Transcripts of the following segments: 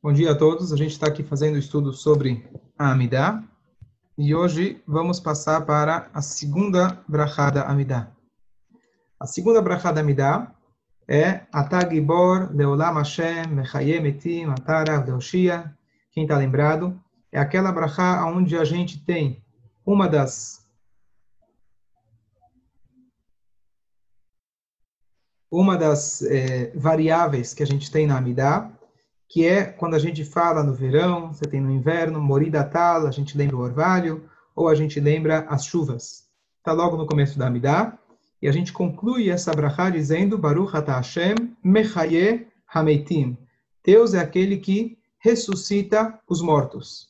Bom dia a todos. A gente está aqui fazendo estudo sobre a Amidá. E hoje vamos passar para a segunda brachada Amidá. A segunda brachada Amidá é Atagibor Leolam Hashem Mechayem Etim Atara Deoshia. Quem está lembrado? É aquela brachá onde a gente tem uma das uma das eh, variáveis que a gente tem na Amidá, que é quando a gente fala no verão, você tem no inverno, morida tal, a gente lembra o orvalho, ou a gente lembra as chuvas. Está logo no começo da Amidá, e a gente conclui essa brachá dizendo, Baruch ata Hashem mechaye hameitim. Deus é aquele que ressuscita os mortos.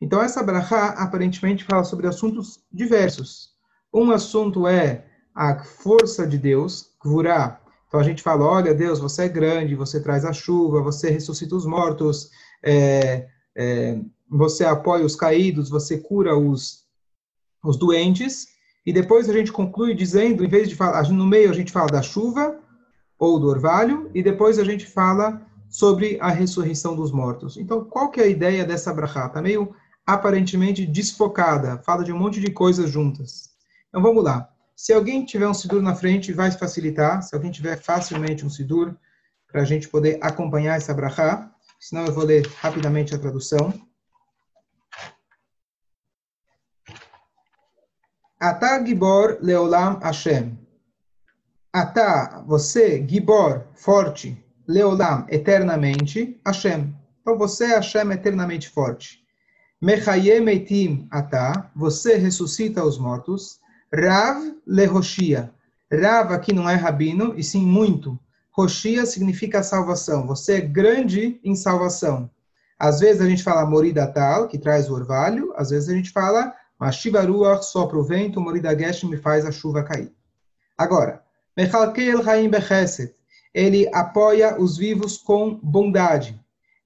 Então, essa brachá aparentemente fala sobre assuntos diversos. Um assunto é a força de Deus, Gvurá, então a gente fala, olha Deus, você é grande, você traz a chuva, você ressuscita os mortos, é, é, você apoia os caídos, você cura os, os doentes. E depois a gente conclui dizendo, em vez de falar, no meio a gente fala da chuva ou do orvalho, e depois a gente fala sobre a ressurreição dos mortos. Então, qual que é a ideia dessa brachá? Está meio aparentemente desfocada, fala de um monte de coisas juntas. Então vamos lá. Se alguém tiver um Sidur na frente, vai facilitar. Se alguém tiver facilmente um Sidur, para a gente poder acompanhar essa brachá. Senão eu vou ler rapidamente a tradução. Atá Gibor Leolam Hashem. Atá, você, Gibor, forte, Leolam, eternamente, Hashem. Então você é Hashem eternamente forte. Mechayem Eitim Atá, você ressuscita os mortos. Rav lehoshia. Rav aqui não é rabino, e sim muito. Roshia significa salvação. Você é grande em salvação. Às vezes a gente fala morida tal, que traz o orvalho. Às vezes a gente fala mashivaruach, sopra o vento, morida gesh, me faz a chuva cair. Agora, mechalkel haim bechesed. Ele apoia os vivos com bondade.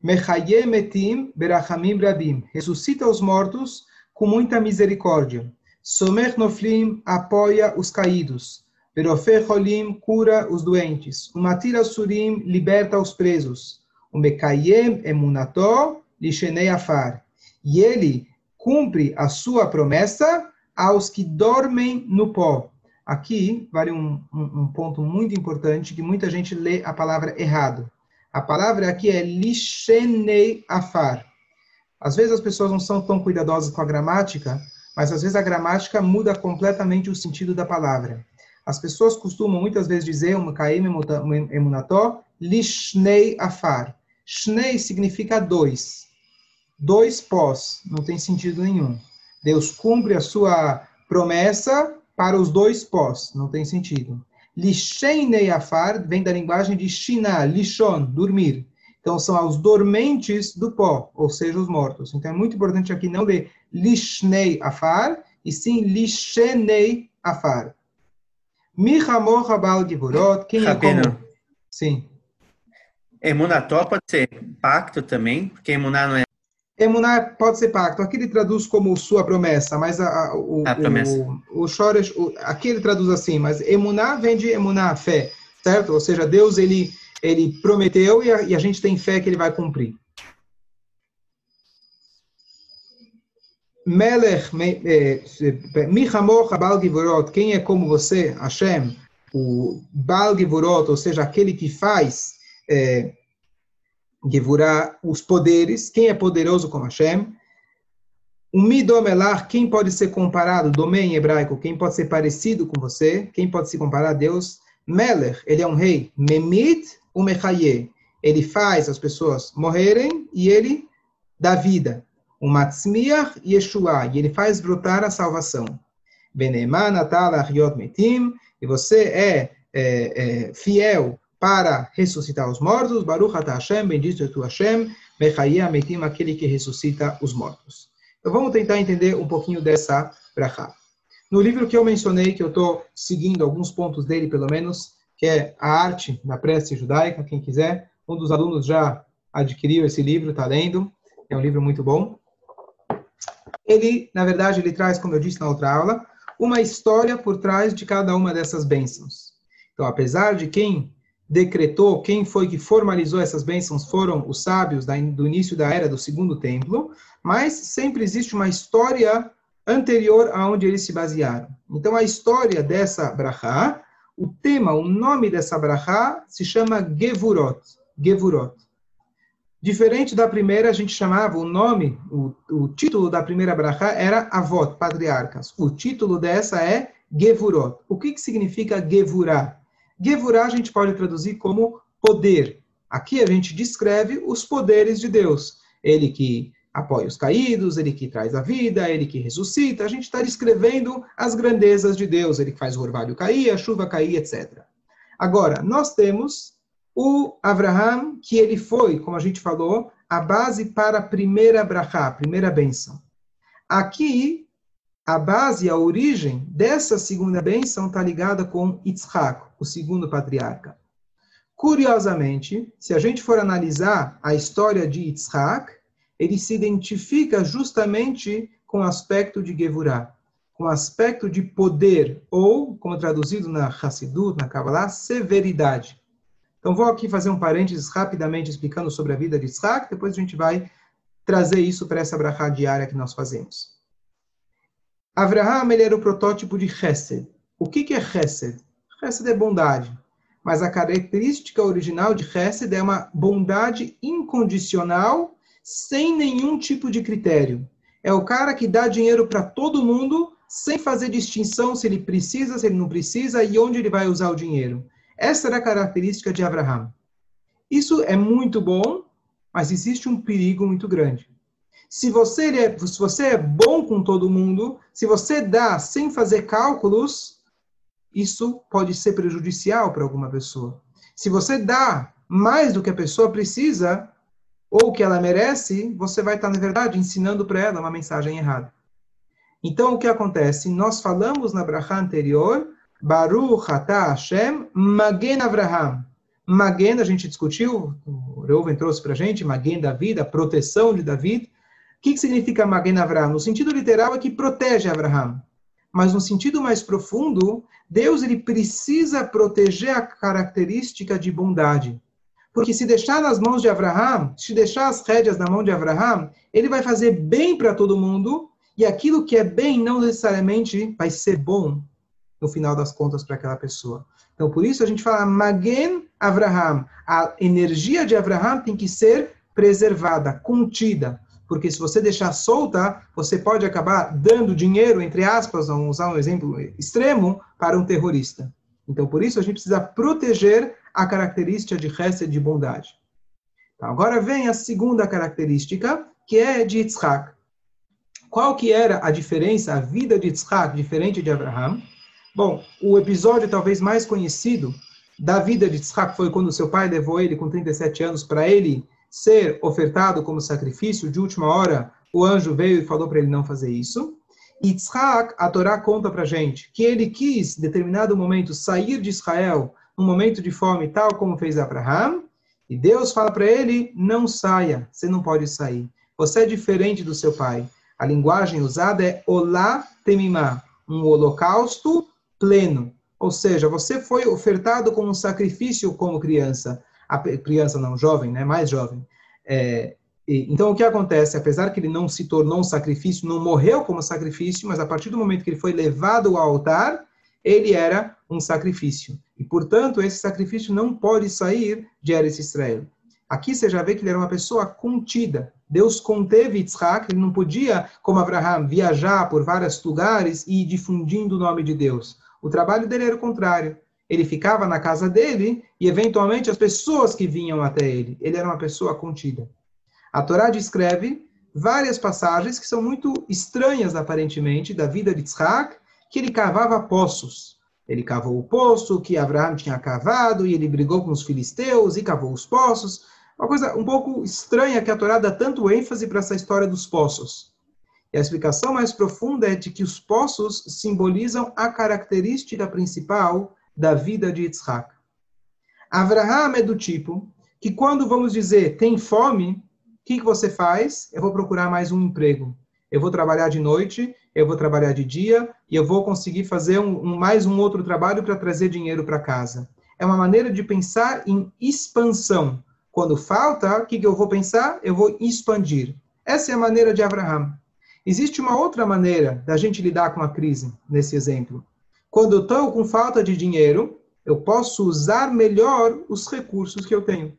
Mechayem etim berachamim rabim. Ressuscita os mortos com muita misericórdia. Somer Noflim apoia os caídos. Verofer Holim cura os doentes. Umatira Surim liberta os presos. O Mekayem Emunató Lishenei Afar. E ele cumpre a sua promessa aos que dormem no pó. Aqui vale um, um, um, ponto muito importante que muita gente lê a palavra errado. A palavra aqui é lishenei afar. Às vezes as pessoas não são tão cuidadosas com a gramática, mas às vezes a gramática muda completamente o sentido da palavra. As pessoas costumam muitas vezes dizer um kaim emunató lishnei afar. Shnei significa dois. Dois pós, não tem sentido nenhum. Deus cumpre a sua promessa para os dois pós, não tem sentido. Lishenei afar vem da linguagem de Shina, lishon, dormir. Então, são aos dormentes do pó, ou seja, os mortos. Então, é muito importante aqui não ler lishnei afar, e sim lishenei afar. Michamor rabal givurot, quem é como... Sim. Emunató pode ser pacto também, porque emuná não é... Emuná pode ser pacto. Aqui ele traduz como sua promessa, mas a, a, o, a promessa. o, o, Shoresh, o aqui ele traduz assim, mas emuná vem de emuná, fé, certo? Ou seja, Deus, ele ele prometeu e a, e a gente tem fé que ele vai cumprir. Melech, eh, Michamoch Abal Givurot, quem é como você, Hashem, o Bal Givurot, ou seja, aquele que faz é, Givurah, os poderes, quem é poderoso como Hashem, o Midomelar, quem pode ser comparado, domem em hebraico, quem pode ser parecido com você, quem pode se comparar a Deus, Melech, ele é um rei, Memit o Mechaye. Ele faz as pessoas morrerem e ele dá vida. O Matzmiach Yeshua, e ele faz brotar a salvação. Metim, e você é, é, é, fiel para ressuscitar os mortos. Baruch Ata Hashem, bendito é tu Hashem, Mechaye Metim, aquele que ressuscita os mortos. Então vamos tentar entender um pouquinho dessa brachá. No livro que eu mencionei, que eu estou seguindo alguns pontos dele, pelo menos, que é a arte da prece judaica, quem quiser. Um dos alunos já adquiriu esse livro, está lendo. É um livro muito bom. Ele, na verdade, ele traz, como eu disse na outra aula, uma história por trás de cada uma dessas bênçãos. Então, apesar de quem decretou, quem foi que formalizou essas bênçãos foram os sábios do início da era do segundo templo, mas sempre existe uma história anterior aonde eles se basearam. Então, a história dessa brachá, o tema, o nome dessa brachá se chama Gevurot. Gevurot. Diferente da primeira, a gente chamava o nome, o, o título da primeira brachá era Avot, patriarcas. O título dessa é Gevurot. O que, que significa Gevurah? Gevurah a gente pode traduzir como poder. Aqui a gente descreve os poderes de Deus. Ele que apoia os caídos, ele que traz a vida, ele que ressuscita. A gente está descrevendo as grandezas de Deus. Ele que faz o orvalho cair, a chuva cair, etc. Agora, nós temos o Abraham, que ele foi, como a gente falou, a base para a primeira brachá, a primeira bênção. Aqui, a base, a origem dessa segunda bênção está ligada com Yitzhak, o segundo patriarca. Curiosamente, se a gente for analisar a história de Yitzhak, ele se identifica justamente com o aspecto de Gevurah, com o aspecto de poder, ou, como traduzido na Hassidut, na Kabbalah, severidade. Então, vou aqui fazer um parênteses rapidamente explicando sobre a vida de Isaac, depois a gente vai trazer isso para essa brachá diária que nós fazemos. Avraham, ele era o protótipo de Chesed. O que, que é Chesed? Chesed é bondade. Mas a característica original de Chesed é uma bondade incondicional, sem nenhum tipo de critério. É o cara que dá dinheiro para todo mundo, sem fazer distinção se ele precisa, se ele não precisa e onde ele vai usar o dinheiro. Essa era a característica de Abraham. Isso é muito bom, mas existe um perigo muito grande. Se você, é, se você é bom com todo mundo, se você dá sem fazer cálculos, isso pode ser prejudicial para alguma pessoa. Se você dá mais do que a pessoa precisa, ou que ela merece, você vai estar, na verdade, ensinando para ela uma mensagem errada. Então, o que acontece? Nós falamos na brachá anterior Baruch Atah Hashem Magen Avraham. Magen, a gente discutiu, o Reuven trouxe para a gente, Magen da vida, proteção de David. O que, que significa Magen Avraham? No sentido literal é que protege Avraham. Mas no sentido mais profundo, Deus ele precisa proteger a característica de bondade. Porque se deixar nas mãos de Avraham, se deixar as rédeas na mão de Avraham, ele vai fazer bem para todo mundo, e aquilo que é bem não necessariamente vai ser bom no final das contas para aquela pessoa. Então, por isso a gente fala Magen Avraham. A energia de Avraham tem que ser preservada, contida. Porque se você deixar solta, você pode acabar dando dinheiro, entre aspas, vamos usar um exemplo extremo, para um terrorista. Então, por isso a gente precisa proteger a característica de Hesed, de bondade. Então, agora vem a segunda característica, que é de Yitzhak. Qual que era a diferença, a vida de Yitzhak, diferente de Abraham? Bom, o episódio talvez mais conhecido da vida de Yitzhak foi quando seu pai levou ele com 37 anos para ele ser ofertado como sacrifício. De última hora, o anjo veio e falou para ele não fazer isso. Yitzhak, a Torá conta para gente que ele quis, em determinado momento, sair de Israel num momento de fome, tal como fez Abraham. E Deus fala para ele: não saia, você não pode sair. Você é diferente do seu pai. A linguagem usada é olá temimá, um holocausto pleno. Ou seja, você foi ofertado como um sacrifício como criança. A criança não, jovem, né? Mais jovem. É, então, o que acontece? Apesar que ele não se tornou um sacrifício, não morreu como sacrifício, mas a partir do momento que ele foi levado ao altar, ele era um sacrifício. E, portanto, esse sacrifício não pode sair de Eretz Israel. Aqui você já vê que ele era uma pessoa contida. Deus conteve Yitzhak, ele não podia, como Abraham, viajar por vários lugares e ir difundindo o nome de Deus. O trabalho dele era o contrário. Ele ficava na casa dele e, eventualmente, as pessoas que vinham até ele. Ele era uma pessoa contida. A Torá descreve várias passagens que são muito estranhas, aparentemente, da vida de Yitzhak, que ele cavava poços. Ele cavou o poço que Abraão tinha cavado e ele brigou com os filisteus e cavou os poços. Uma coisa um pouco estranha que a Torá dá tanto ênfase para essa história dos poços. E a explicação mais profunda é de que os poços simbolizam a característica principal da vida de Yitzhak. Avraham é do tipo que quando vamos dizer tem fome, o que, que você faz? Eu vou procurar mais um emprego. Eu vou trabalhar de noite, eu vou trabalhar de dia e eu vou conseguir fazer um, um mais um outro trabalho para trazer dinheiro para casa. é uma maneira de pensar em expansão. Quando falta, o que, que eu vou pensar? Eu vou expandir. Essa é a maneira de Abraham. Existe uma outra maneira da gente lidar com a crise, nesse exemplo. Quando eu estou com falta de dinheiro, eu posso usar melhor os recursos que eu tenho.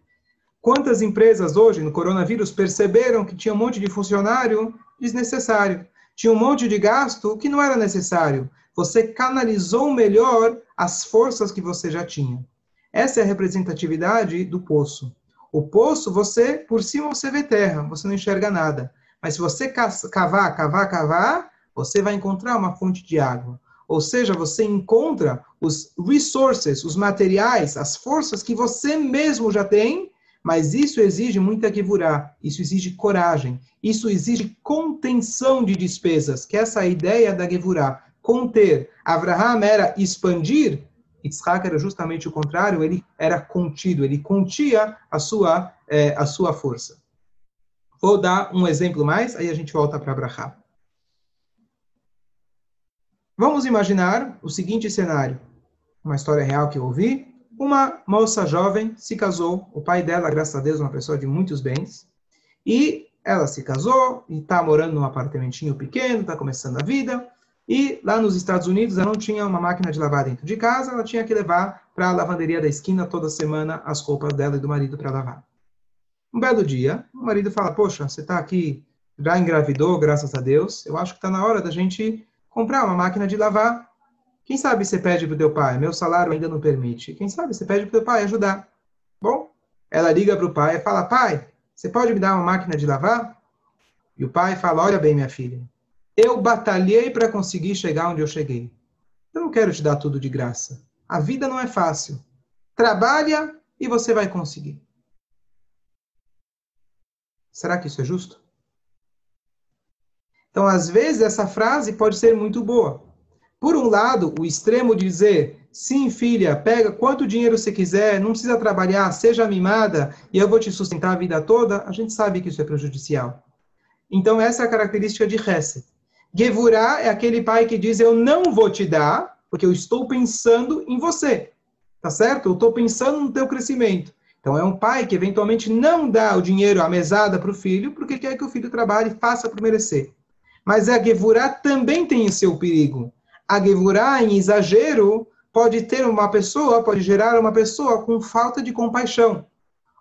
Quantas empresas hoje, no coronavírus, perceberam que tinha um monte de funcionário desnecessário? Tinha um monte de gasto que não era necessário. Você canalizou melhor as forças que você já tinha. Essa é a representatividade do poço. O poço, você, por cima, você vê terra, você não enxerga nada. Mas se você cavar, cavar, cavar, você vai encontrar uma fonte de água. Ou seja, você encontra os resources, os materiais, as forças que você mesmo já tem, mas isso exige muita kivurá, isso exige coragem, isso exige contenção de despesas, que é essa ideia da kivurá, conter. Abraham era expandir, Yitzhak era justamente o contrário, ele era contido, ele contia a sua, é, a sua força. Vou dar um exemplo mais, aí a gente volta para Abraham. Vamos imaginar o seguinte cenário. Uma história real que eu ouvi. Uma moça jovem se casou. O pai dela, graças a Deus, uma pessoa de muitos bens. E ela se casou e está morando num apartamentinho pequeno, está começando a vida. E lá nos Estados Unidos ela não tinha uma máquina de lavar dentro de casa, ela tinha que levar para a lavanderia da esquina toda semana as roupas dela e do marido para lavar. Um belo dia, o marido fala: Poxa, você está aqui, já engravidou, graças a Deus, eu acho que está na hora da gente comprar uma máquina de lavar. Quem sabe você pede para o teu pai? Meu salário ainda não permite. Quem sabe você pede para o teu pai ajudar. Bom, ela liga para o pai e fala: Pai, você pode me dar uma máquina de lavar? E o pai fala: Olha bem, minha filha, eu batalhei para conseguir chegar onde eu cheguei. Eu não quero te dar tudo de graça. A vida não é fácil. Trabalha e você vai conseguir. Será que isso é justo? Então, às vezes, essa frase pode ser muito boa. Por um lado, o extremo de dizer, sim, filha, pega quanto dinheiro você quiser, não precisa trabalhar, seja mimada e eu vou te sustentar a vida toda, a gente sabe que isso é prejudicial. Então, essa é a característica de Hesed. Gevurah é aquele pai que diz, eu não vou te dar, porque eu estou pensando em você. Tá certo? Eu estou pensando no teu crescimento. Então, é um pai que eventualmente não dá o dinheiro, a mesada para o filho, porque quer que o filho trabalhe e faça por merecer. Mas a Gevurah também tem seu perigo. A Gevurah, em exagero, pode ter uma pessoa, pode gerar uma pessoa com falta de compaixão.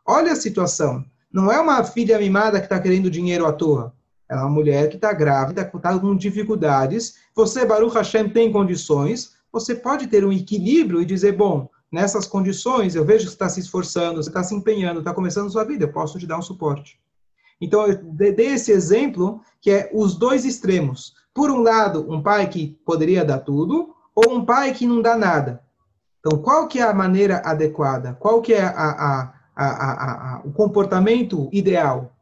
Olha a situação. Não é uma filha mimada que está querendo dinheiro à toa. É uma mulher que está grávida, está com dificuldades. Você, Baruch Hashem, tem condições. Você pode ter um equilíbrio e dizer, bom, nessas condições, eu vejo que você está se esforçando, você está se empenhando, está começando sua vida, eu posso te dar um suporte. Então, eu dei esse exemplo, que é os dois extremos. Por um lado, um pai que poderia dar tudo, ou um pai que não dá nada. Então, qual que é a maneira adequada? Qual que é a, a, a, o comportamento ideal?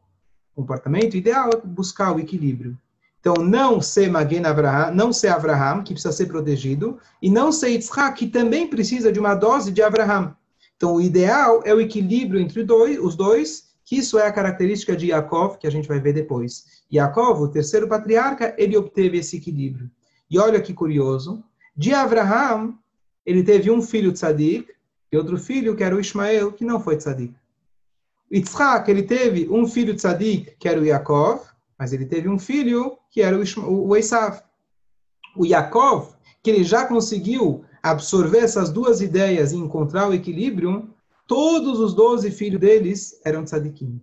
O comportamento ideal é buscar o equilíbrio. Então, não ser Magen Avraham, não ser Avraham, que precisa ser protegido, e não ser Yitzhak, que também precisa de uma dose de Avraham. Então, o ideal é o equilíbrio entre dois, os dois, que isso é a característica de Yaakov, que a gente vai ver depois. Yaakov, o terceiro patriarca, ele obteve esse equilíbrio. E olha que curioso, de Abraham, ele teve um filho tzadik, e outro filho, que era o Ismael, que não foi tzadik. Yitzhak, ele teve um filho tzadik, que era o Yaakov, mas ele teve um filho, que era o, o Esav. O Yaakov, que ele já conseguiu absorver essas duas ideias e encontrar o equilíbrio, todos os doze filhos deles eram tzadikim.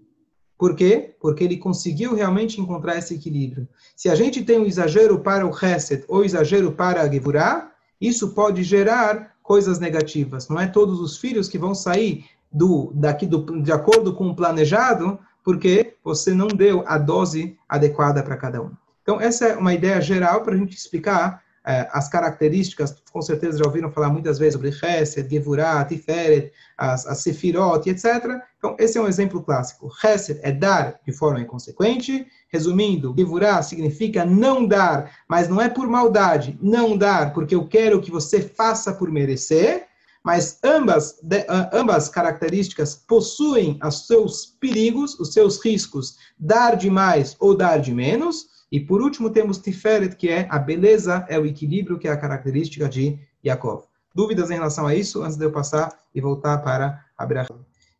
Por quê? Porque ele conseguiu realmente encontrar esse equilíbrio. Se a gente tem um exagero para o Hesed ou exagero para a Gevurah, isso pode gerar coisas negativas. Não é todos os filhos que vão sair do, daqui do, de acordo com o planejado, porque você não deu a dose adequada para cada um. Então, essa é uma ideia geral para a gente explicar as características, com certeza já ouviram falar muitas vezes sobre Chesed, Gevurah, Tiferet, as, as Sefirot, etc. Então, esse é um exemplo clássico. Chesed é dar de forma inconsequente. Resumindo, Gevurah significa não dar, mas não é por maldade. Não dar porque eu quero que você faça por merecer. Mas ambas, de, ambas características possuem os seus perigos, os seus riscos. Dar de mais ou dar de menos. E por último temos Tiferet, que é a beleza, é o equilíbrio, que é a característica de Yaakov. Dúvidas em relação a isso, antes de eu passar e voltar para Abraha.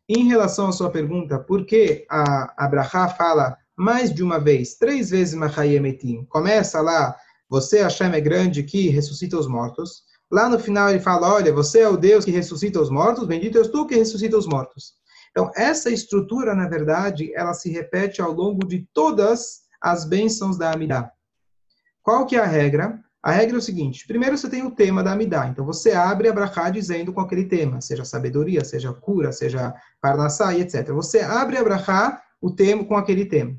Em relação à sua pergunta, por que a Abraha fala mais de uma vez, três vezes Machayemetim? Começa lá, você Hashem é grande que ressuscita os mortos. Lá no final ele fala, olha, você é o Deus que ressuscita os mortos, bendito és tu que ressuscita os mortos. Então, essa estrutura, na verdade, ela se repete ao longo de todas as bênçãos da Amidah. Qual que é a regra? A regra é o seguinte: primeiro você tem o tema da Amidah. Então você abre a Brachá dizendo com aquele tema, seja sabedoria, seja cura, seja parnassá etc. Você abre a Brachá o tema com aquele tema.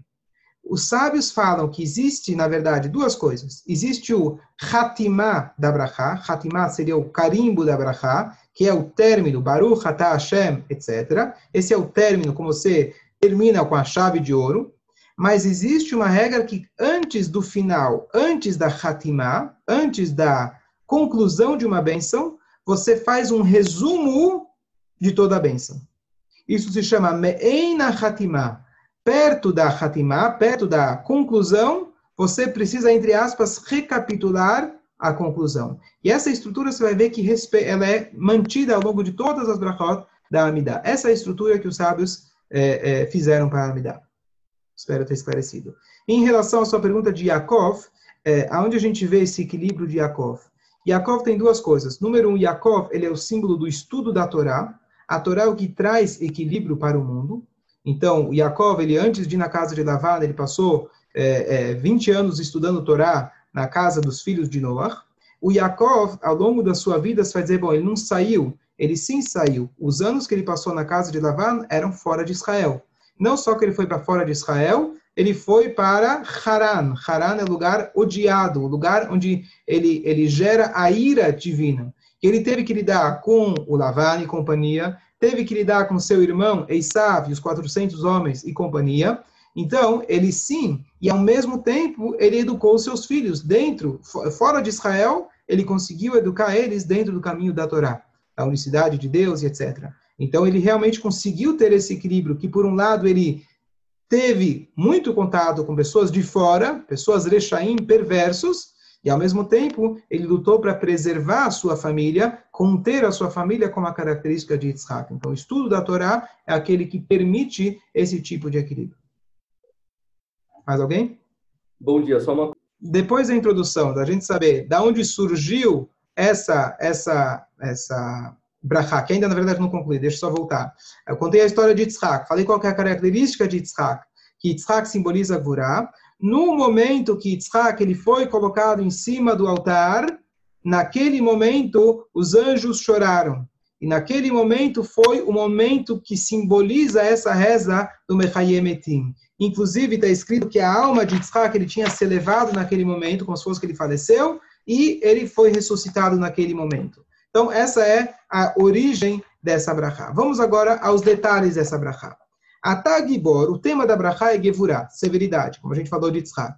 Os sábios falam que existe, na verdade, duas coisas. Existe o Hatimá da Brachá. Hatimá seria o carimbo da Brachá, que é o término, Baruch Atah Hashem, etc. Esse é o término como você termina com a chave de ouro. Mas existe uma regra que antes do final, antes da Hatimá, antes da conclusão de uma benção, você faz um resumo de toda a benção. Isso se chama Me'eina Hatimá. Perto da Hatimá, perto da conclusão, você precisa, entre aspas, recapitular a conclusão. E essa estrutura você vai ver que ela é mantida ao longo de todas as brachot da Amidah. Essa é a estrutura que os sábios é, é, fizeram para a Amidah. Espero ter esclarecido. Em relação à sua pergunta de Yaakov, é, aonde a gente vê esse equilíbrio de Yaakov? Yaakov tem duas coisas. Número um, Yaakov, ele é o símbolo do estudo da Torá. A Torá é o que traz equilíbrio para o mundo. Então, Yaakov, ele antes de ir na casa de Lavan, ele passou é, é, 20 anos estudando Torá na casa dos filhos de Noah. O Yaakov, ao longo da sua vida, você vai dizer, bom, ele não saiu. Ele sim saiu. Os anos que ele passou na casa de Lavan eram fora de Israel. Não só que ele foi para fora de Israel, ele foi para Haran. Haran é lugar odiado, o lugar onde ele, ele gera a ira divina. Ele teve que lidar com o Lavan e companhia, teve que lidar com seu irmão Esav e os 400 homens e companhia. Então, ele sim, e ao mesmo tempo, ele educou seus filhos dentro, fora de Israel, ele conseguiu educar eles dentro do caminho da Torá, da unicidade de Deus e etc. Então ele realmente conseguiu ter esse equilíbrio, que por um lado ele teve muito contato com pessoas de fora, pessoas rechaim, perversos, e ao mesmo tempo ele lutou para preservar a sua família, conter a sua família como a característica de Yitzhak. Então o estudo da Torá é aquele que permite esse tipo de equilíbrio. Mais alguém? Bom dia, só uma depois da introdução, da gente saber da onde surgiu essa essa essa Brachá, que ainda na verdade não concluí, deixa eu só voltar. Eu contei a história de Yitzhak, falei qual é a característica de Yitzhak, que Yitzhak simboliza Gurá. No momento que Yitzhak ele foi colocado em cima do altar, naquele momento os anjos choraram. E naquele momento foi o momento que simboliza essa reza do Mechayemetim. Inclusive está escrito que a alma de Yitzhak ele tinha se elevado naquele momento, como se fosse que ele faleceu, e ele foi ressuscitado naquele momento. Então, essa é a origem dessa brachá. Vamos agora aos detalhes dessa brachá. Atagibor, o tema da brachá é Gevurah, severidade, como a gente falou de Tzchak.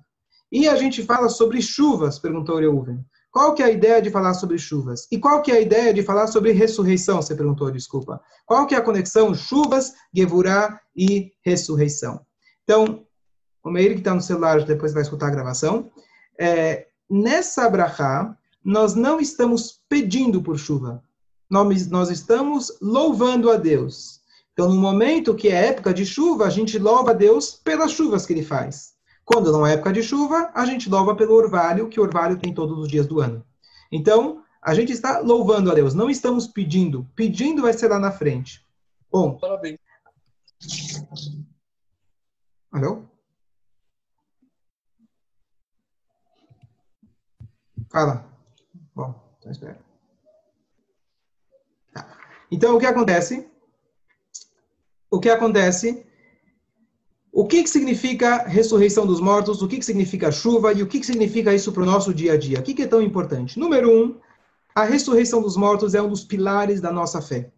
E a gente fala sobre chuvas, perguntou Reuven. Qual que é a ideia de falar sobre chuvas? E qual que é a ideia de falar sobre ressurreição? Você perguntou, desculpa. Qual que é a conexão chuvas, Gevurah e ressurreição? Então, o Meir que está no celular depois vai escutar a gravação. É, nessa brachá, nós não estamos pedindo por chuva. Nós, nós estamos louvando a Deus. Então, no momento que é época de chuva, a gente louva a Deus pelas chuvas que ele faz. Quando não é época de chuva, a gente louva pelo orvalho, que o orvalho tem todos os dias do ano. Então, a gente está louvando a Deus, não estamos pedindo. Pedindo vai ser lá na frente. Bom. Parabéns. Alô? Fala. Bom, então espera. Tá. Então, o que acontece? O que acontece? O que, que significa ressurreição dos mortos? O que, que significa chuva? E o que, que significa isso para o nosso dia a dia? O que, que é tão importante? Número um, a ressurreição dos mortos é um dos pilares da nossa fé.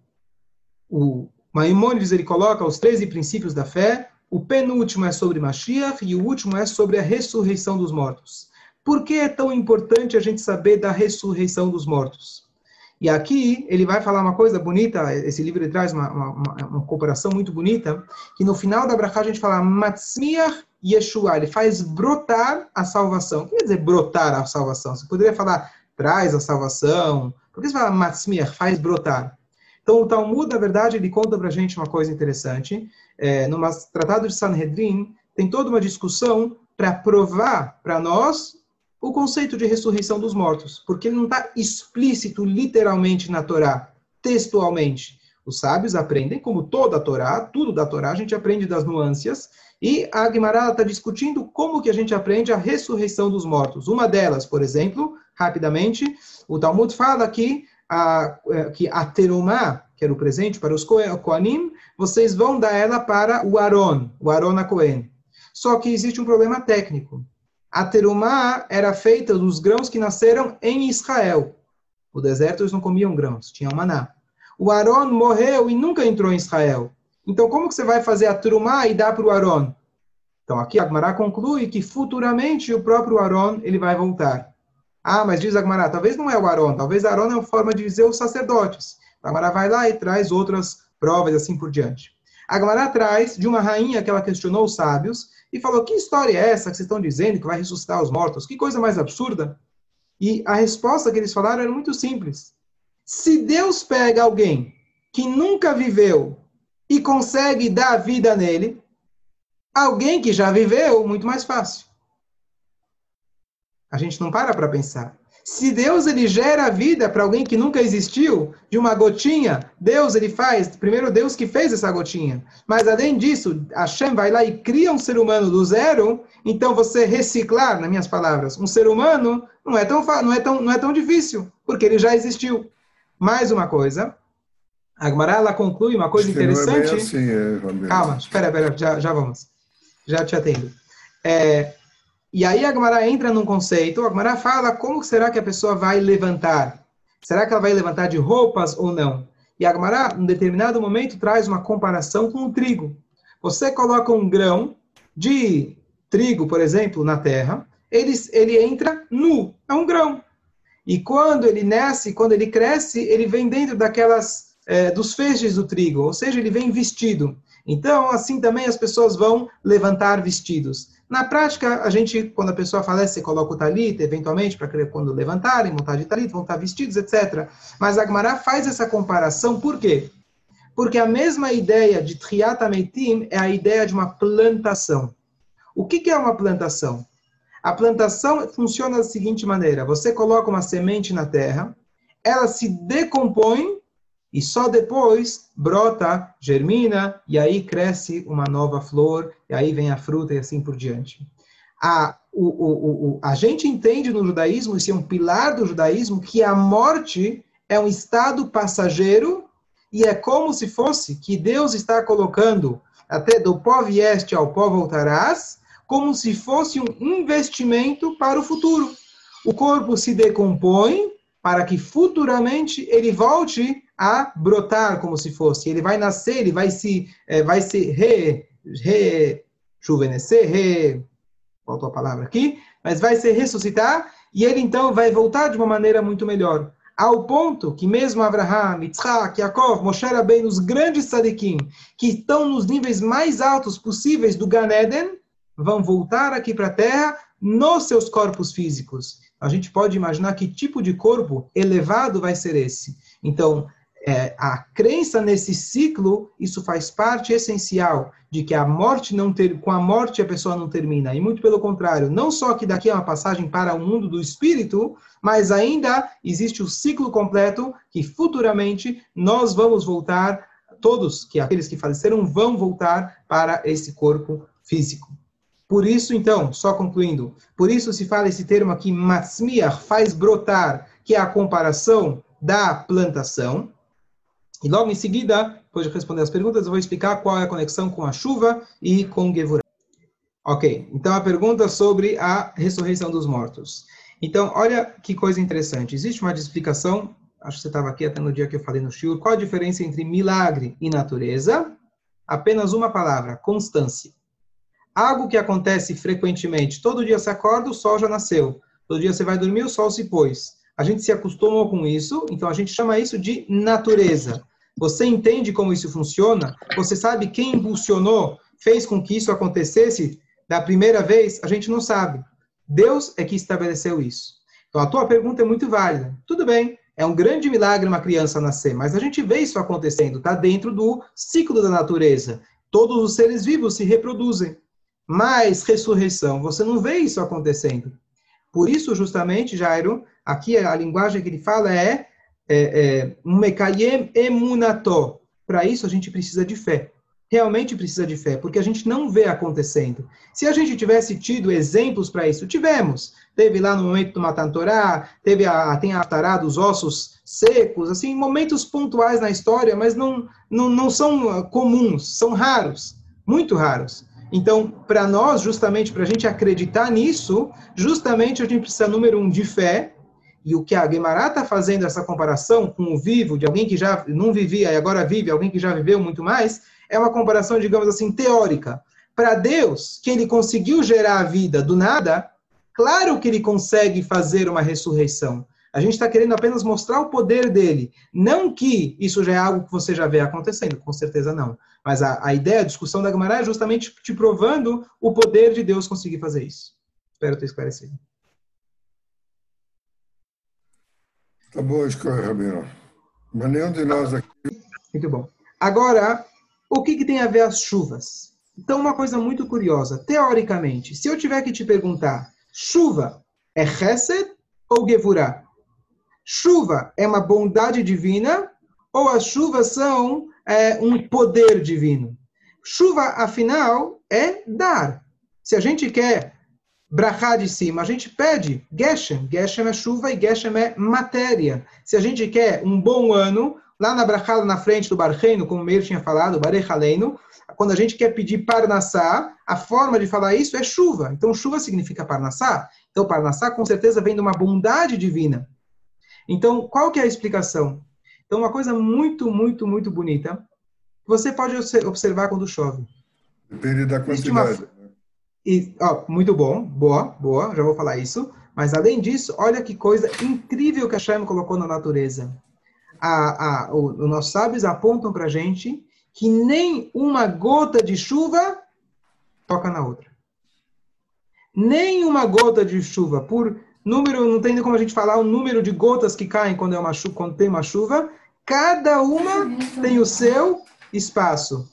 O Maimônides ele coloca os 13 princípios da fé. O penúltimo é sobre Mashiach e o último é sobre a ressurreição dos mortos. Por que é tão importante a gente saber da ressurreição dos mortos? E aqui ele vai falar uma coisa bonita, esse livro traz uma, uma, uma comparação muito bonita, que no final da Brachá a gente fala Matzmiach Yeshua, ele faz brotar a salvação. O que quer dizer brotar a salvação? Você poderia falar traz a salvação, Por que você fala matzmiach, faz brotar? Então, o Talmud, na verdade, ele conta para a gente uma coisa interessante. É, no Tratado de Sanhedrin, tem toda uma discussão para provar para nós o conceito de ressurreição dos mortos, porque ele não está explícito literalmente na Torá, textualmente. Os sábios aprendem, como toda a Torá, tudo da Torá, a gente aprende das nuances, e a Guimarães está discutindo como que a gente aprende a ressurreição dos mortos. Uma delas, por exemplo, rapidamente, o Talmud fala que a, é, que a terumá, que era o presente para os Koanim, vocês vão dar ela para o Aron, o Aron a Cohen. Só que existe um problema técnico. A terumá era feita dos grãos que nasceram em Israel. O deserto eles não comiam grãos, tinham maná. O Aron morreu e nunca entrou em Israel. Então, como que você vai fazer a terumá e dar para o Aron? Então, aqui Agmará conclui que futuramente o próprio Aron ele vai voltar. Ah, mas diz Agmará, talvez não é o Aron, talvez Aron é uma forma de dizer os sacerdotes. Agmará vai lá e traz outras provas assim por diante. Agmará traz de uma rainha que ela questionou os sábios e falou: Que história é essa que vocês estão dizendo que vai ressuscitar os mortos? Que coisa mais absurda! E a resposta que eles falaram era muito simples. Se Deus pega alguém que nunca viveu e consegue dar vida nele, alguém que já viveu, muito mais fácil. A gente não para para pensar. Se Deus ele gera vida para alguém que nunca existiu, de uma gotinha, Deus ele faz, primeiro Deus que fez essa gotinha. Mas além disso, Hashem vai lá e cria um ser humano do zero, então você reciclar, nas minhas palavras, um ser humano não é tão não é tão não é tão difícil, porque ele já existiu. Mais uma coisa, a Agmará ela conclui uma coisa interessante. É assim, é, Calma, espera, espera, já, já vamos. Já te atendo. É, e aí a Gemara entra num conceito, a Gemara fala como será que a pessoa vai levantar? Será que ela vai levantar de roupas ou não? E a Gemara, em determinado momento, traz uma comparação com o trigo. Você coloca um grão de trigo, por exemplo, na terra, ele, ele entra nu, é um grão. E quando ele nasce, quando ele cresce, ele vem dentro daquelas, é, dos feixes do trigo, ou seja, ele vem vestido. Então, assim também as pessoas vão levantar vestidos. Na prática, a gente, quando a pessoa falece, você coloca o talit, eventualmente, para quando levantarem, montar de talit, vão estar vestidos, etc. Mas a Gemara faz essa comparação, por quê? Porque a mesma ideia de Triata Meitim é a ideia de uma plantação. O que é uma plantação? A plantação funciona da seguinte maneira: você coloca uma semente na terra, ela se decompõe e só depois brota, germina, e aí cresce uma nova flor, e aí vem a fruta e assim por diante. A, o, o, o, a gente entende no judaísmo, isso é um pilar do judaísmo, que a morte é um estado passageiro e é como se fosse que Deus está colocando até do pó vieste ao pó voltarás, como se fosse um investimento para o futuro. O corpo se decompõe para que futuramente ele volte a brotar como se fosse. Ele vai nascer, ele vai se, é, vai se re, rejuvenescer, re, faltou a palavra aqui, mas vai se ressuscitar e ele então vai voltar de uma maneira muito melhor. Ao ponto que mesmo Abraham, Yitzhak, Yaakov, Moshe Rabbeinu, os grandes tzadikim, que estão nos níveis mais altos possíveis do Gan Eden, vão voltar aqui para a Terra nos seus corpos físicos. A gente pode imaginar que tipo de corpo elevado vai ser esse. Então, é, a crença nesse ciclo, isso faz parte essencial de que a morte não ter, com a morte a pessoa não termina. E muito pelo contrário, não só que daqui é uma passagem para o mundo do espírito, mas ainda existe o ciclo completo que futuramente nós vamos voltar, todos, que aqueles que faleceram vão voltar para esse corpo físico. Por isso, então, só concluindo, por isso se fala esse termo aqui, masmiach, faz brotar, que é a comparação da plantação, e logo em seguida, depois de responder as perguntas, eu vou explicar qual é a conexão com a chuva e com Gevurah. Ok, então a pergunta sobre a ressurreição dos mortos. Então, olha que coisa interessante. Existe uma explicação, acho que você estava aqui até no dia que eu falei no Shur, qual a diferença entre milagre e natureza? Apenas uma palavra, constância. Algo que acontece frequentemente. Todo dia você acorda, o sol já nasceu. Todo dia você vai dormir, o sol se pôs. A gente se acostumou com isso, então a gente chama isso de natureza. Você entende como isso funciona? Você sabe quem impulsionou, fez com que isso acontecesse da primeira vez? A gente não sabe. Deus é que estabeleceu isso. Então a tua pergunta é muito válida. Tudo bem, É um grande milagre uma criança nascer, mas a gente vê isso acontecendo, está dentro do ciclo da natureza. Todos os seres vivos se reproduzem. Mas ressurreição, você não vê isso acontecendo. Por isso, justamente, Jairo, aqui a linguagem que ele fala é, é, é mekayem emunato. Para isso, a gente precisa de fé realmente precisa de fé, porque a gente não vê acontecendo. Se a gente tivesse tido exemplos para isso, tivemos. Teve lá no momento do Matan Torá, teve a, tem a Atará dos ossos secos, assim, momentos pontuais na história, mas não, não, não são ah, comuns, são raros, muito raros. Então, para nós, justamente, para a gente acreditar nisso, justamente a gente precisa, número um, de fé, e o que a Guemará está fazendo essa comparação com o vivo, de alguém que já não vivia e agora vive, alguém que já viveu muito mais, é uma comparação, digamos assim, teórica. Para Deus, que ele conseguiu gerar a vida do nada, claro que ele consegue fazer uma ressurreição. A gente está querendo apenas mostrar o poder dele. Não que isso já é algo que você já vê acontecendo, com certeza não. Mas a, a ideia, a discussão da Gemara é justamente te provando o poder de Deus conseguir fazer isso. Espero ter esclarecido. Tá bom, escolha, Rabino. Mas nenhum de nós aqui. Muito bom. Agora, o que, que tem a ver as chuvas? Então, uma coisa muito curiosa. Teoricamente, se eu tiver que te perguntar, chuva é Chesed ou Gevurah? Chuva é uma bondade divina ou as chuvas são é, um poder divino? Chuva, afinal, é dar. Se a gente quer brachá de cima, a gente pede Geshem. Geshem é chuva e Geshem é matéria. Se a gente quer um bom ano, Lá na Brachá, na frente do Barreino, como o Meir tinha falado, Barechaleino, quando a gente quer pedir Parnassá, a forma de falar isso é chuva. Então, chuva significa Parnassá. Então, Parnassá, com certeza, vem de uma bondade divina. Então, qual que é a explicação? Então, uma coisa muito, muito, muito bonita, você pode observar quando chove. Depende da quantidade. Uma... Né? E, ó, muito bom, boa, boa, já vou falar isso. Mas, além disso, olha que coisa incrível que a Shem colocou na natureza a, a, os nossos sábios apontam para a gente que nem uma gota de chuva toca na outra. Nem uma gota de chuva, por número, não tem como a gente falar o número de gotas que caem quando, é uma quando tem uma chuva, cada uma tem o seu espaço.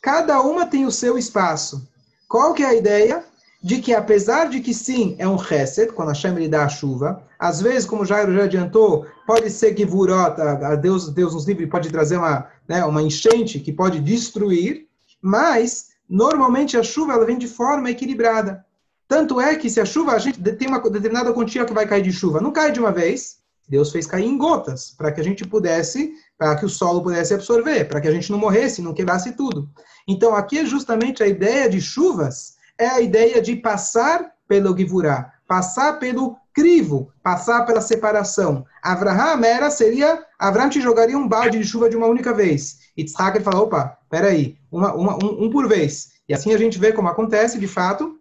Cada uma tem o seu espaço. Qual que é a ideia? de que apesar de que sim, é um chesed, quando Hashem lhe dá a chuva, às vezes, como Jairo já adiantou, pode ser que vurota, a Deus, Deus nos livre, pode trazer uma, né, uma enchente que pode destruir, mas normalmente a chuva ela vem de forma equilibrada. Tanto é que se a chuva, a gente tem uma determinada quantia que vai cair de chuva, não cai de uma vez, Deus fez cair em gotas, para que a gente pudesse, para que o solo pudesse absorver, para que a gente não morresse, não quebrasse tudo. Então aqui é justamente a ideia de chuvas, é a ideia de passar pelo Givurá, passar pelo crivo, passar pela separação. Avraham era, seria, Avraham te jogaria um balde de chuva de uma única vez. E Tzhak ele fala, opa, peraí, uma, uma, um, um por vez. E assim a gente vê como acontece, de fato,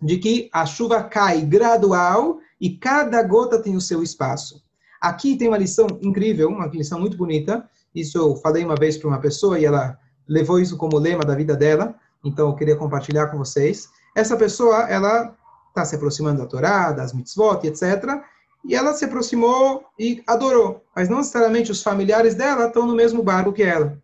de que a chuva cai gradual e cada gota tem o seu espaço. Aqui tem uma lição incrível, uma lição muito bonita. Isso eu falei uma vez para uma pessoa e ela levou isso como lema da vida dela. Então, eu queria compartilhar com vocês. Essa pessoa, ela está se aproximando da Torá, das mitzvot, etc. E ela se aproximou e adorou. Mas não necessariamente os familiares dela estão no mesmo barco que ela.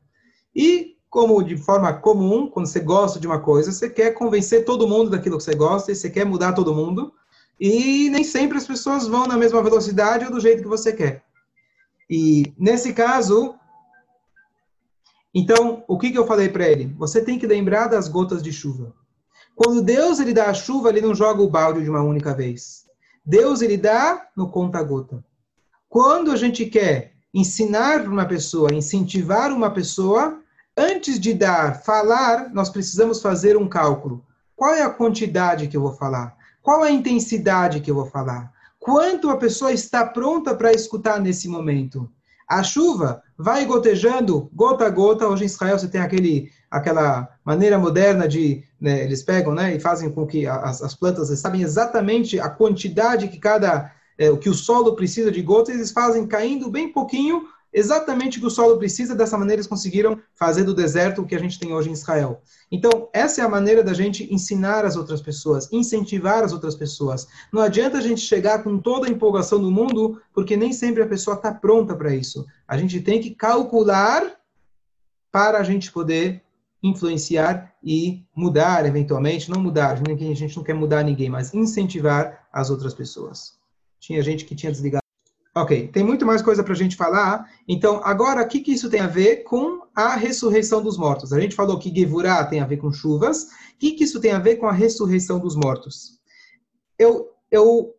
E, como de forma comum, quando você gosta de uma coisa, você quer convencer todo mundo daquilo que você gosta, e você quer mudar todo mundo. E nem sempre as pessoas vão na mesma velocidade ou do jeito que você quer. E, nesse caso, então, o que, que eu falei para ele? Você tem que lembrar das gotas de chuva. Quando Deus ele dá a chuva, ele não joga o balde de uma única vez. Deus ele dá no conta-gota. Quando a gente quer ensinar uma pessoa, incentivar uma pessoa, antes de dar, falar, nós precisamos fazer um cálculo. Qual é a quantidade que eu vou falar? Qual a intensidade que eu vou falar? Quanto a pessoa está pronta para escutar nesse momento? A chuva vai gotejando gota a gota. Hoje em Israel você tem aquele, aquela maneira moderna de, né, eles pegam, né, e fazem com que as, as plantas sabem exatamente a quantidade que cada, é, o que o solo precisa de gotas, eles fazem caindo bem pouquinho, exatamente o que o solo precisa, dessa maneira eles conseguiram fazer do deserto o que a gente tem hoje em Israel. Então, essa é a maneira da gente ensinar as outras pessoas, incentivar as outras pessoas. Não adianta a gente chegar com toda a empolgação do mundo, porque nem sempre a pessoa está pronta para isso. A gente tem que calcular para a gente poder influenciar e mudar, eventualmente, não mudar, a gente não quer mudar ninguém, mas incentivar as outras pessoas. Tinha gente que tinha desligado. Ok, tem muito mais coisa para a gente falar. Então, agora, o que, que isso tem a ver com a ressurreição dos mortos? A gente falou que Gevurah tem a ver com chuvas. O que, que isso tem a ver com a ressurreição dos mortos? Eu, eu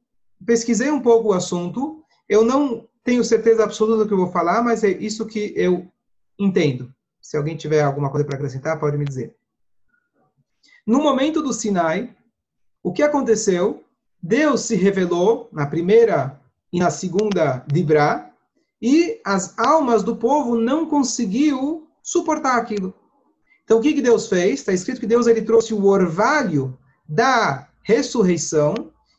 pesquisei um pouco o assunto. Eu não tenho certeza absoluta do que eu vou falar, mas é isso que eu entendo. Se alguém tiver alguma coisa para acrescentar, pode me dizer. No momento do Sinai, o que aconteceu? Deus se revelou na primeira na segunda Dibra, e as almas do povo não conseguiu suportar aquilo. Então, o que, que Deus fez? Está escrito que Deus ele trouxe o orvalho da ressurreição,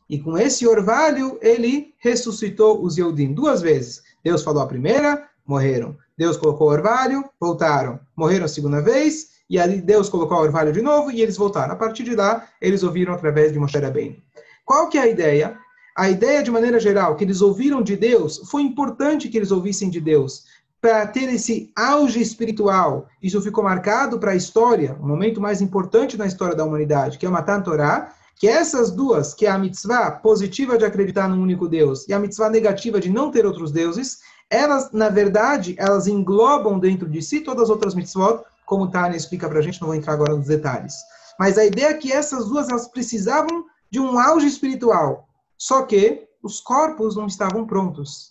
e com esse orvalho ele ressuscitou os Yodim duas vezes. Deus falou a primeira, morreram. Deus colocou o orvalho, voltaram. Morreram a segunda vez, e ali Deus colocou o orvalho de novo, e eles voltaram. A partir de lá, eles ouviram através de Moshe Rabbeinu. Qual que é a ideia? A ideia, de maneira geral, que eles ouviram de Deus, foi importante que eles ouvissem de Deus, para ter esse auge espiritual. Isso ficou marcado para a história, o momento mais importante na história da humanidade, que é o Matan Torah, que essas duas, que é a mitzvah positiva de acreditar no único Deus e a mitzvah negativa de não ter outros deuses, elas, na verdade, elas englobam dentro de si todas as outras mitzvot, como Tânia explica para a gente, não vou entrar agora nos detalhes. Mas a ideia é que essas duas, elas precisavam de um auge espiritual. Só que os corpos não estavam prontos.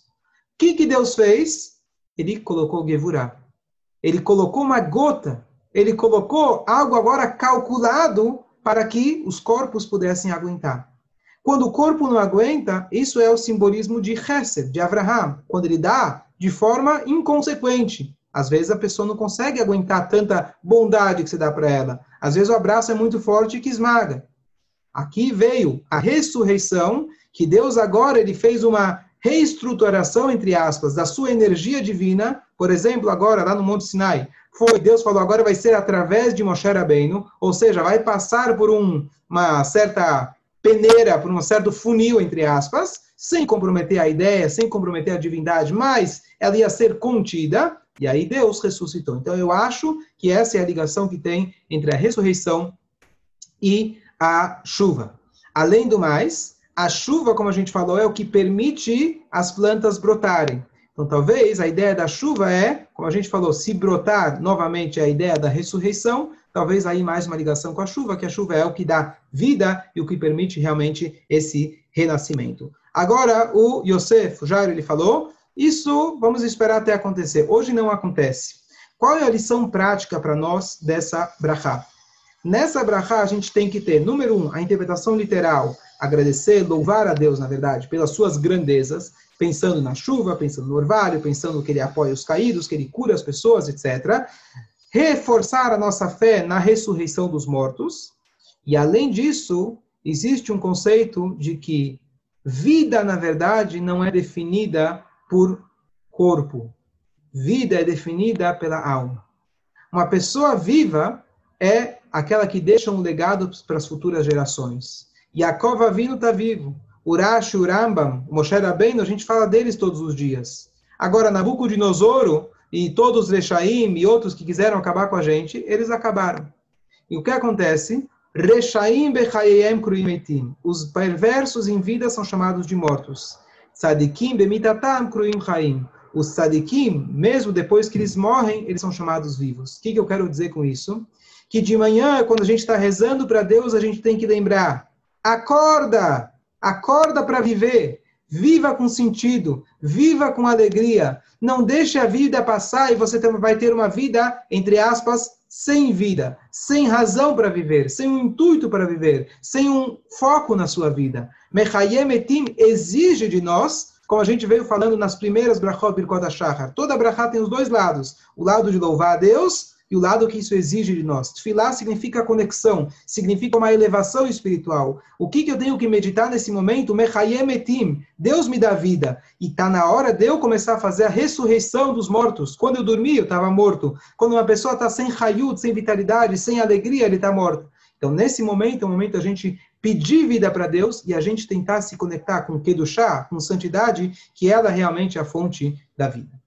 O que, que Deus fez? Ele colocou Gevurah. Ele colocou uma gota. Ele colocou algo agora calculado para que os corpos pudessem aguentar. Quando o corpo não aguenta, isso é o simbolismo de Hesed, de Abraham, quando ele dá de forma inconsequente. Às vezes a pessoa não consegue aguentar tanta bondade que você dá para ela. Às vezes o abraço é muito forte que esmaga. Aqui veio a ressurreição que Deus agora ele fez uma reestruturação, entre aspas, da sua energia divina, por exemplo, agora lá no Monte Sinai, foi, Deus falou, agora vai ser através de Moshe Rabbeinu, ou seja, vai passar por um, uma certa peneira, por um certo funil, entre aspas, sem comprometer a ideia, sem comprometer a divindade, mas ela ia ser contida, e aí Deus ressuscitou. Então eu acho que essa é a ligação que tem entre a ressurreição e a chuva. Além do mais, a chuva, como a gente falou, é o que permite as plantas brotarem. Então, talvez a ideia da chuva é, como a gente falou, se brotar novamente a ideia da ressurreição, talvez aí mais uma ligação com a chuva, que a chuva é o que dá vida e o que permite realmente esse renascimento. Agora, o Yosef, o Jairo, ele falou, isso vamos esperar até acontecer. Hoje não acontece. Qual é a lição prática para nós dessa brachá? Nessa brachá a gente tem que ter, número um, a interpretação literal, agradecer, louvar a Deus, na verdade, pelas suas grandezas, pensando na chuva, pensando no orvalho, pensando que ele apoia os caídos, que ele cura as pessoas, etc. Reforçar a nossa fé na ressurreição dos mortos. E além disso, existe um conceito de que vida, na verdade, não é definida por corpo. Vida é definida pela alma. Uma pessoa viva é aquela que deixa um legado para as futuras gerações. Yaakov Avinu está vivo. Urash, Urambam, Moshe Rabbeinu, a gente fala deles todos os dias. Agora, Nabucodonosoro e todos os Rechaim e outros que quiseram acabar com a gente, eles acabaram. E o que acontece? Rechaim bechayem kruim Os perversos em vida são chamados de mortos. Tzadikim bemitatam kruim chaim. Os tzadikim, mesmo depois que eles morrem, eles são chamados vivos. O que, que eu quero dizer com isso? Que de manhã, quando a gente está rezando para Deus, a gente tem que lembrar Acorda! Acorda para viver. Viva com sentido. Viva com alegria. Não deixe a vida passar e você vai ter uma vida, entre aspas, sem vida, sem razão para viver, sem um intuito para viver, sem um foco na sua vida. Mechayem etim exige de nós, como a gente veio falando nas primeiras brachot birkot toda brachá tem os dois lados, o lado de louvar a Deus e o lado que isso exige de nós. Tefilá significa conexão, significa uma elevação espiritual. O que, que eu tenho que meditar nesse momento? Mechayemetim, Deus me dá vida. E está na hora de eu começar a fazer a ressurreição dos mortos. Quando eu dormi, eu estava morto. Quando uma pessoa está sem raiut, sem vitalidade, sem alegria, ele está morto. Então, nesse momento, é o momento a gente pedir vida para Deus e a gente tentar se conectar com Kedushá, com santidade, que ela realmente é a fonte da vida.